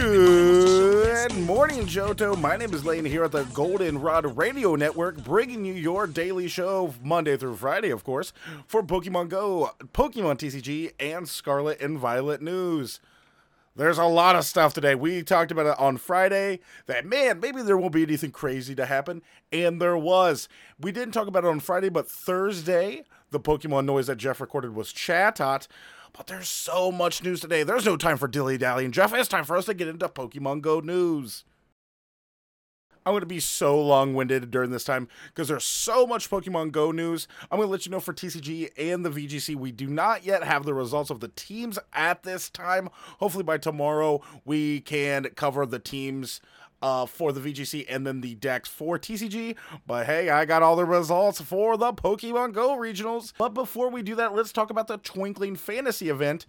Good morning, Johto. My name is Lane here at the Goldenrod Radio Network, bringing you your daily show Monday through Friday, of course, for Pokemon Go, Pokemon TCG, and Scarlet and Violet news. There's a lot of stuff today. We talked about it on Friday that, man, maybe there won't be anything crazy to happen. And there was. We didn't talk about it on Friday, but Thursday, the Pokemon noise that Jeff recorded was Chatot. But there's so much news today. There's no time for dilly dallying, Jeff. It's time for us to get into Pokemon Go news. I'm going to be so long winded during this time because there's so much Pokemon Go news. I'm going to let you know for TCG and the VGC, we do not yet have the results of the teams at this time. Hopefully, by tomorrow, we can cover the teams uh, for the VGC and then the decks for TCG. But hey, I got all the results for the Pokemon Go regionals. But before we do that, let's talk about the Twinkling Fantasy event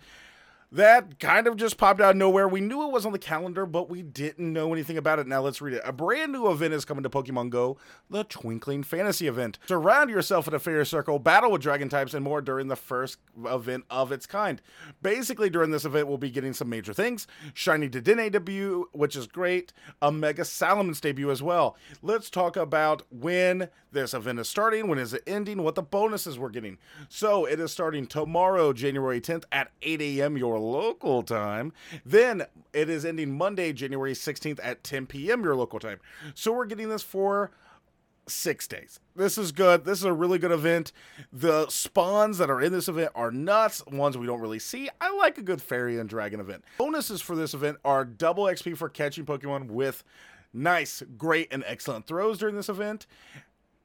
that kind of just popped out of nowhere. We knew it was on the calendar, but we didn't know anything about it. Now let's read it. A brand new event is coming to Pokemon Go, the Twinkling Fantasy event. Surround yourself in a fair circle, battle with dragon types, and more during the first event of its kind. Basically, during this event, we'll be getting some major things. Shiny Dedenne debut, which is great. A Mega Salamence debut as well. Let's talk about when this event is starting, when is it ending, what the bonuses we're getting. So it is starting tomorrow, January 10th at 8 a.m. your local time. Then it is ending Monday, January 16th at 10 p.m. your local time. So we're getting this for six days. This is good. This is a really good event. The spawns that are in this event are nuts, ones we don't really see. I like a good fairy and dragon event. Bonuses for this event are double XP for catching Pokemon with nice, great, and excellent throws during this event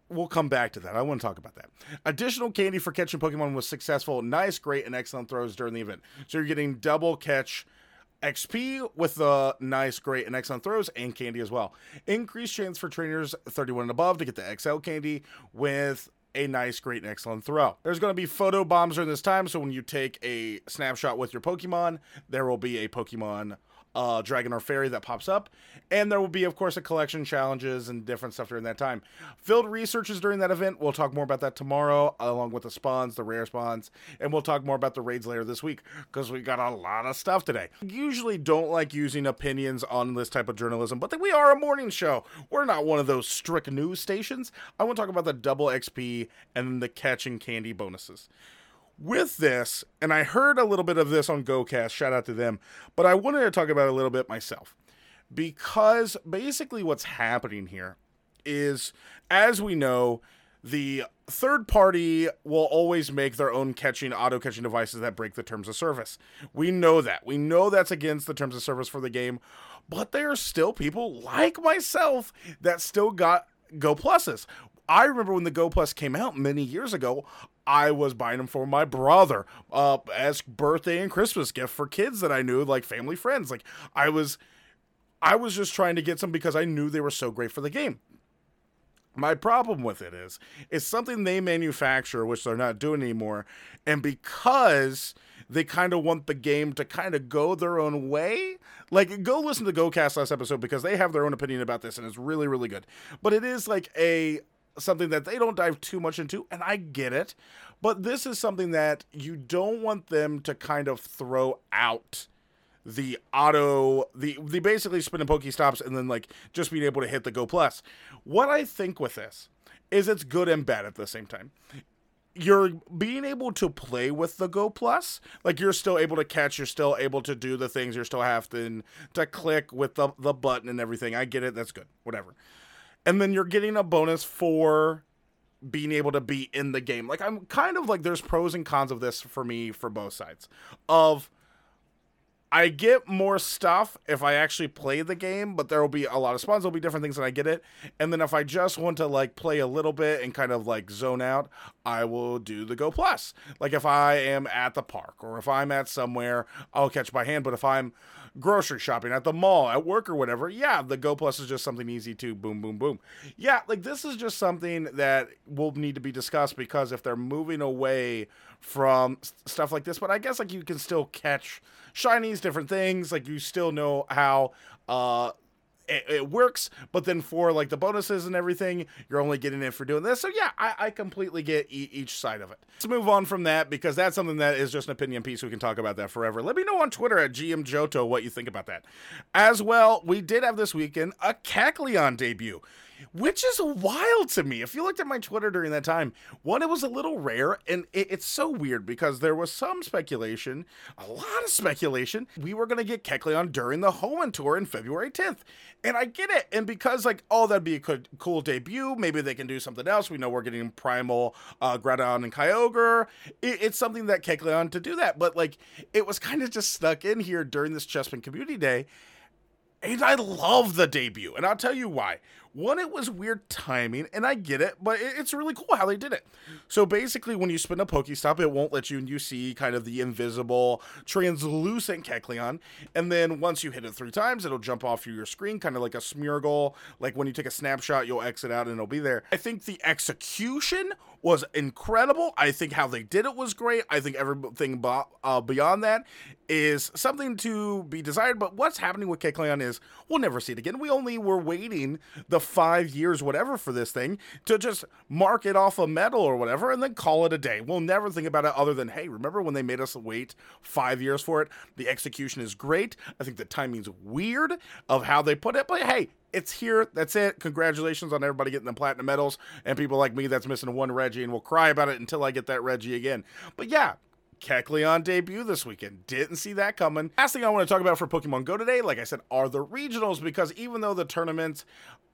we'll come back to that. I want to talk about that. Additional candy for catching Pokemon was successful. Nice, great, and excellent throws during the event. So you're getting double catch XP with the nice, great, and excellent throws and candy as well. Increased chance for trainers 31 and above to get the XL candy with a nice, great, and excellent throw. There's going to be photo bombs during this time, so when you take a snapshot with your Pokemon, there will be a Pokemon uh, dragon or fairy that pops up. And there will be, of course, a collection challenges and different stuff during that time. Field researches during that event. We'll talk more about that tomorrow, along with the spawns, the rare spawns, and we'll talk more about the raids later this week because we got a lot of stuff today. Usually don't like using opinions on this type of journalism, but we are a morning show. We're not one of those strict news stations. I want to talk about the double XP and the catching candy bonuses with this, and I heard a little bit of this on GoCast, shout out to them, but I wanted to talk about it a little bit myself. Because basically, what's happening here is, as we know, the third party will always make their own catching auto catching devices that break the terms of service. We know that. We know that's against the terms of service for the game, but there are still people like myself that still got Go Pluses. I remember when the Go Plus came out many years ago, I was buying them for my brother uh, as birthday and Christmas gift for kids that I knew, like family friends. Like I was, I was just trying to get some because I knew they were so great for the game. My problem with it is, it's something they manufacture, which they're not doing anymore, and because they kind of want the game to kind of go their own way. Like, go listen to GoCast last episode because they have their own opinion about this, and it's really, really good. But it is like a something that they don't dive too much into, and I get it. But this is something that you don't want them to kind of throw out the auto the the basically spinning PokeStops and then like just being able to hit the Go Plus. What I think with this is it's good and bad at the same time. You're being able to play with the Go Plus, like you're still able to catch, you're still able to do the things, you're still having to click with the the button and everything. I get it, that's good, whatever and then you're getting a bonus for being able to be in the game. Like I'm kind of like there's pros and cons of this for me for both sides. Of I get more stuff if I actually play the game, but there will be a lot of spawns. There'll be different things and I get it. And then if I just want to like play a little bit and kind of like zone out, I will do the Go Plus. Like if I am at the park or if I'm at somewhere, I'll catch by hand. But if I'm grocery shopping, at the mall, at work, or whatever, yeah, the Go Plus is just something easy to boom, boom, boom. Yeah, like this is just something that will need to be discussed because if they're moving away from stuff like this, but I guess like you can still catch shinies, different things, like you still know how uh it, it, works, but then for like the bonuses and everything, you're only getting it for doing this. So yeah, I, I completely get e- each side of it. Let's move on from that because that's something that is just an opinion piece. We can talk about that forever. Let me know on Twitter at GM Johto what you think about that. As well, we did have this weekend a Kecleon debut which is wild to me. If you looked at my Twitter during that time, one, it was a little rare, and it, it's so weird because there was some speculation, a lot of speculation, we were going to get Kecleon during the Hoenn Tour in February 10th. And I get it. And because, like, oh, that'd be a cool, debut, maybe they can do something else. We know we're getting Primal, uh, Groudon, and Kyogre. It, it's something that Kecleon to do that. But, like, it was kind of just stuck in here during this Chespin Community Day. And I love the debut. And I'll tell you why. One, it was weird timing, and I get it, but it's really cool how they did it. So basically, when you spin a Pokestop, it won't let you, and you see kind of the invisible, translucent Kecleon. And then once you hit it three times, it'll jump off your screen, kind of like a Smeargle. Like when you take a snapshot, you'll exit out and it'll be there. I think the execution was incredible. I think how they did it was great. I think everything uh, beyond that is something to be desired. But what's happening with Kecleon is we'll never see it again. We only were waiting the five years, whatever, for this thing to just mark it off a medal or whatever and then call it a day. We'll never think about it other than, hey, remember when they made us wait five years for it? The execution is great. I think the timing's weird of how they put it, but hey, it's here. That's it. Congratulations on everybody getting the platinum medals and people like me that's missing one Regi and will cry about it until I get that Regi again. But yeah, Kecleon debut this weekend. Didn't see that coming. Last thing I want to talk about for Pokemon Go today, like I said, are the regionals because even though the tournaments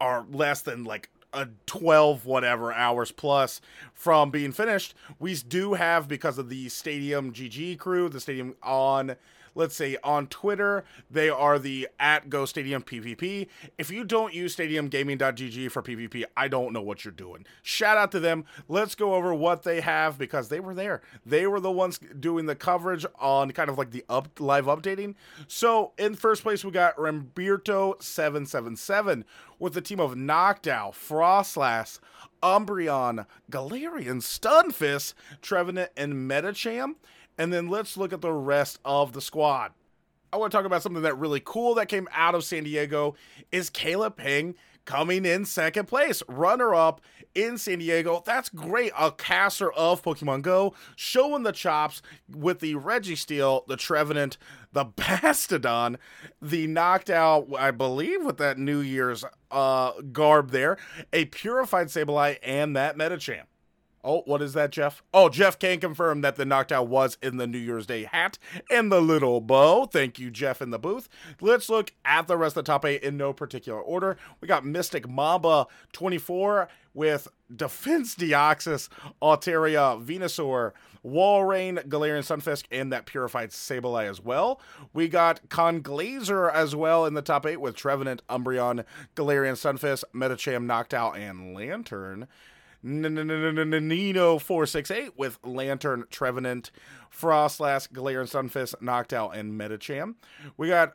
are less than like a 12 whatever hours plus from being finished, we do have because of the Stadium GG crew, the Stadium on let's say on Twitter, they are the at Go Stadium PvP. If you don't use stadiumgaming.gg for PvP, I don't know what you're doing. Shout out to them. Let's go over what they have because they were there. They were the ones doing the coverage on kind of like the up live updating. So in first place, we got Ramberto777 with the team of Noctowl, Froslass, Umbreon, Galarian, Stunfisk, Trevenant, and Medicham and then let's look at the rest of the squad. I want to talk about something that really cool that came out of San Diego is Caleb Ping coming in second place, runner up in San Diego. That's great. A caster of Pokemon Go showing the chops with the Registeel, the Trevenant, the Bastiodon, the Noctowl, I believe, with that New Year's uh, garb there, a purified Sableye, and that Medicham. Oh, what is that, Jeff? Oh, Jeff can confirm that the Noctowl was in the New Year's Day hat and the little bow. Thank you, Jeff, in the booth. Let's look at the rest of the top eight in no particular order. We got Mystic Mamba 24 with Defense Deoxys, Altaria, Venusaur, Walrein, Galarian Stunfisk, and that Purified Sableye as well. We got Conglazer as well in the top eight with Trevenant, Umbreon, Galarian Stunfisk, Medicham, Noctowl, and Lanturn. Nino468 with Lanturn, Trevenant, Froslass, Galarian Stunfisk, out and Medicham. We got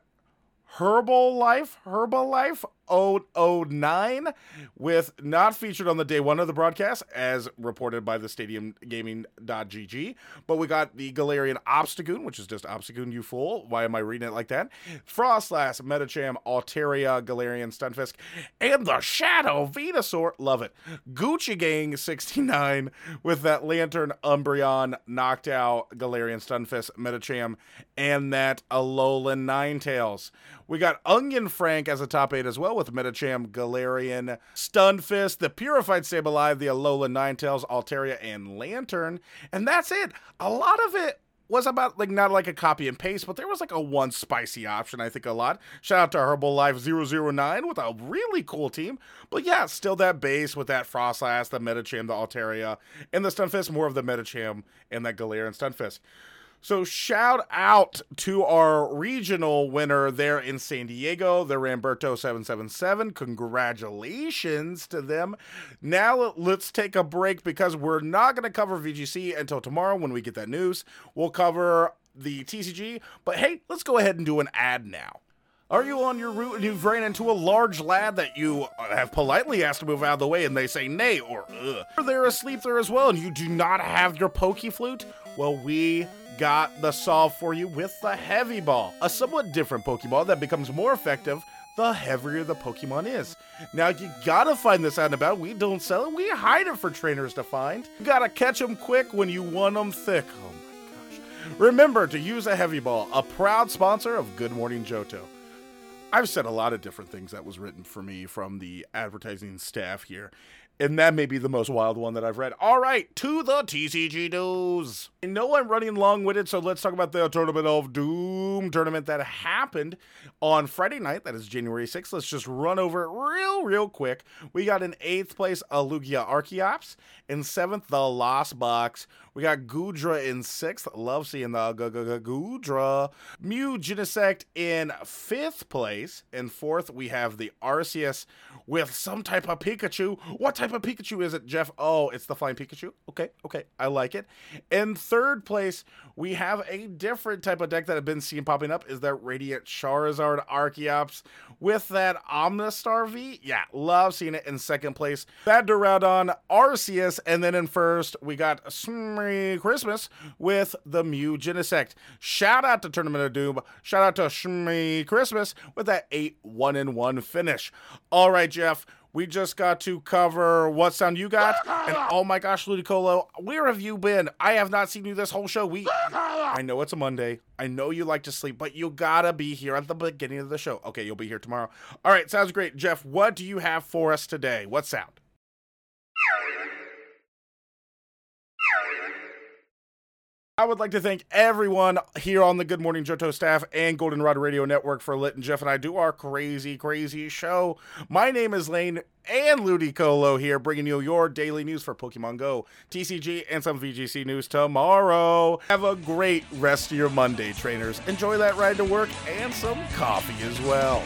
Herbal Life, Herbal Life, 009 with not featured on the day one of the broadcast as reported by the stadium gaming.gg but we got the galarian obstagoon which is just obstagoon you fool. Why am i reading it like that? Froslass medicham altaria galarian stunfisk and the shadow venusaur. Love it. Gucci gang 69 with that lanturn umbreon Noctowl galarian stunfisk metacham and that alolan ninetales we got onion frank as a top eight as well with Medicham, Galarian, Stunfisk, the Purified Sableye, the Alola Ninetales, Altaria, and Lanturn. And that's it. A lot of it was about like not like a copy and paste, but there was like a one spicy option, I think a lot. Shout out to Herbalife 009 with a really cool team. But yeah, still that base with that Froslass, the Medicham, the Altaria, and the Stunfisk, more of the Medicham and that Galarian Stunfisk. So shout out to our regional winner there in San Diego, the Ramberto 777. Congratulations to them. Now let's take a break because we're not going to cover VGC until tomorrow when we get that news. We'll cover the TCG, but hey, let's go ahead and do an ad now. Are you on your route and you've ran into a large lad that you have politely asked to move out of the way and they say nay or ugh? They're asleep there as well and you do not have your Poke Flute? Well, we got the solve for you with the Heavy Ball, a somewhat different Pokeball that becomes more effective the heavier the Pokemon is. Now, you gotta find this out and about. We don't sell it, we hide it for trainers to find. You gotta catch them quick when you want them thick. Oh my gosh. Remember to use a Heavy Ball, a proud sponsor of Good Morning Johto. I've said a lot of different things that was written for me from the advertising staff here. And that may be the most wild one that I've read. All right, to the TCG news. I know I'm running long winded, so let's talk about the Tournament of Doom tournament that happened on Friday night. That is January 6th. Let's just run over it real, real quick. We got in eighth place, a Lugia Archeops. In seventh, the Lost Box. We got Goodra in sixth. Love seeing the Goodra. Mew Genesect in fifth place. In fourth, we have the Arceus with some type of Pikachu. What type of Pikachu is it, Jeff? Oh, it's the Flying Pikachu. Okay, okay. I like it. In third place, we have a different type of deck that I've been seeing popping up. Is that Radiant Charizard Archeops with that Omnistar V? Yeah, love seeing it in second place. That Duraludon Arceus. And then in first, we got Merry Christmas with the Mew Genesect. Shout out to Tournament of Doom. Shout out to Shmee Christmas with that 8 1 in 1 finish. All right, Jeff. We just got to cover what sound you got. And oh my gosh, Ludicolo, where have you been? I have not seen you this whole show. We I know it's a Monday. I know you like to sleep, but you gotta be here at the beginning of the show. Okay, you'll be here tomorrow. All right, sounds great. Jeff, what do you have for us today? What sound? I would like to thank everyone here on the Good Morning Johto staff and Goldenrod Radio Network for letting Jeff and I do our crazy, crazy show. My name is Lane and Ludicolo here, bringing you your daily news for Pokemon Go, TCG, and some VGC news tomorrow. Have a great rest of your Monday, trainers. Enjoy that ride to work and some coffee as well.